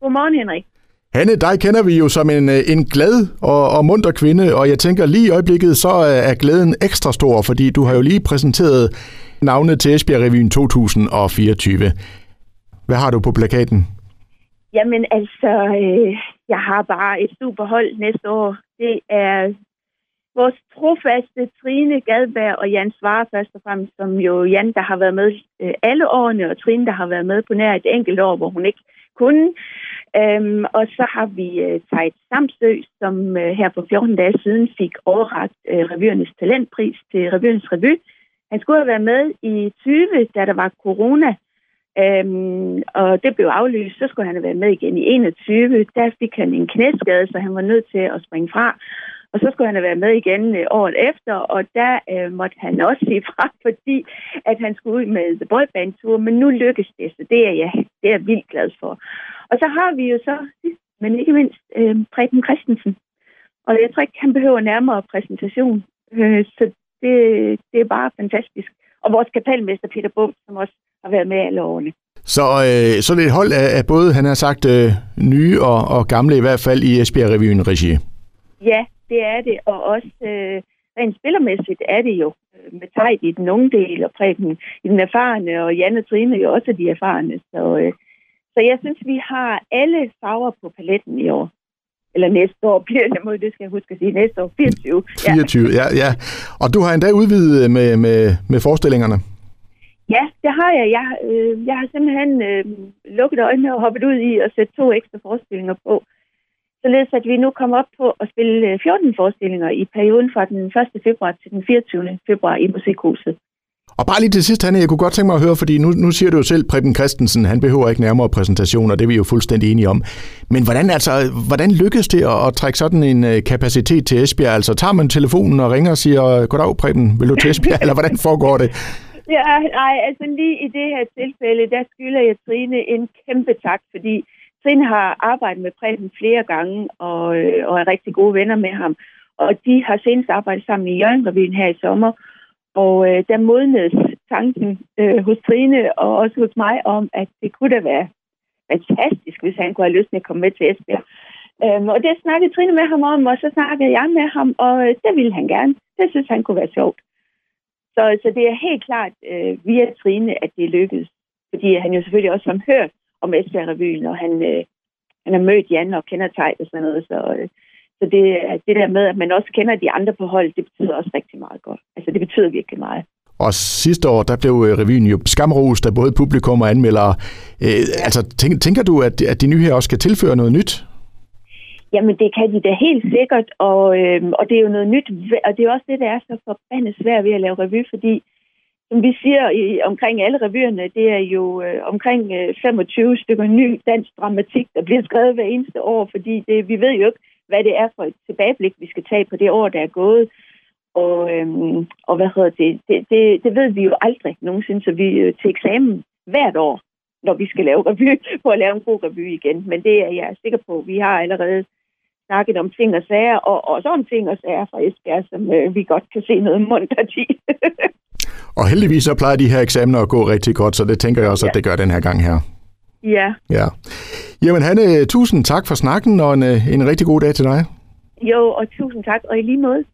Godmorgen, Henrik. Hanne, dig kender vi jo som en, øh, en glad og, og munter kvinde, og jeg tænker lige i øjeblikket, så er glæden ekstra stor, fordi du har jo lige præsenteret navnet til Esbjerg Revyen 2024. Hvad har du på plakaten? Jamen altså, øh, jeg har bare et superhold næste år. Det er vores trofaste Trine Gadberg og Jan Svare først og fremmest, som jo Jan, der har været med øh, alle årene, og Trine, der har været med på nær et enkelt år, hvor hun ikke kunne. Øhm, og så har vi øh, Tejt Samsø, som øh, her for 14 dage siden fik overragt øh, revyernes talentpris til revyernes revy. Han skulle have været med i 20, da der var corona, øhm, og det blev aflyst. Så skulle han have været med igen i 21. Der fik han en knæskade, så han var nødt til at springe fra. Og så skulle han have været med igen øh, året efter, og der øh, måtte han også sige fra, fordi at han skulle ud med The Boy Band Tour, men nu lykkes det, så det er jeg, det er jeg vildt glad for. Og så har vi jo så, men ikke mindst, øh, Preben Christensen. Og jeg tror ikke, han behøver nærmere præsentation, øh, så det, det er bare fantastisk. Og vores kapelmester Peter Bum, som også har været med alle årene. Så, øh, så det er et hold af, af både, han har sagt, øh, nye og, og gamle, i hvert fald i Esbjerg Revyen regi. Ja, det er det, og også øh, rent spillermæssigt er det jo øh, med Tejt i den unge del, og Preben i den erfarne, og Janne Trine jo også de erfarne. Så, øh, så jeg synes, vi har alle farver på paletten i år. Eller næste år bliver det, mod det skal jeg huske at sige, næste år, 24. 24, ja, ja. ja. Og du har endda udvidet med, med, med forestillingerne. Ja, det har jeg. Jeg, øh, jeg har simpelthen øh, lukket øjnene og hoppet ud i at sætte to ekstra forestillinger på således at vi nu kommer op på at spille 14 øh, forestillinger i perioden fra den 1. februar til den 24. februar i Musikhuset. Og bare lige til sidst, Hanne, jeg kunne godt tænke mig at høre, fordi nu, nu siger du jo selv, Preben Christensen, han behøver ikke nærmere præsentation, og det er vi jo fuldstændig enige om. Men hvordan, altså, hvordan lykkes det at, at trække sådan en uh, kapacitet til Esbjerg? Altså tager man telefonen og ringer og siger, goddag Preben, vil du til Esbjerg, eller hvordan foregår det? Ja, nej, altså lige i det her tilfælde, der skylder jeg Trine en kæmpe tak, fordi Trine har arbejdet med Preben flere gange og, øh, og er rigtig gode venner med ham. Og de har senest arbejdet sammen i Jørgenrevyen her i sommer. Og øh, der modnedes tanken øh, hos Trine og også hos mig om, at det kunne da være fantastisk, hvis han kunne have lyst til at komme med til Esbjerg. Øhm, og det snakkede Trine med ham om, og så snakkede jeg med ham, og øh, det ville han gerne. Det synes han kunne være sjovt. Så, så det er helt klart øh, via Trine, at det lykkedes. Fordi han jo selvfølgelig også har hørt om Esbjerg-revyen, og han, øh, han har mødt Jan og kender Tejt og sådan noget. Så, øh, så det, det der med, at man også kender de andre på hold, det betyder også rigtig meget godt. Altså, det betyder virkelig meget. Og sidste år, der blev øh, revyen jo skamrost af både publikum og anmeldere. Øh, ja. Altså, tænker, tænker du, at, at de nye her også skal tilføre noget nyt? Jamen, det kan de da helt sikkert, og, øh, og det er jo noget nyt, og det er også det, der er så forbandet svært ved at lave revy, fordi som vi siger i, omkring alle revyerne, det er jo øh, omkring øh, 25 stykker ny dansk dramatik, der bliver skrevet hver eneste år, fordi det, vi ved jo ikke, hvad det er for et tilbageblik, vi skal tage på det år, der er gået. Og, øhm, og hvad hedder det? Det, det? det ved vi jo aldrig nogensinde, så vi øh, til eksamen hvert år, når vi skal lave revy, for at lave en god revy igen. Men det er jeg sikker på, vi har allerede snakket om ting og sager, og også om ting og sager fra Esbjerg, som øh, vi godt kan se noget mundt i. Og heldigvis så plejer de her eksamener at gå rigtig godt, så det tænker jeg også, ja. at det gør den her gang her. Ja. Ja. Jamen Hanne, tusind tak for snakken, og en, øh, en rigtig god dag til dig. Jo, og tusind tak, og i lige måde.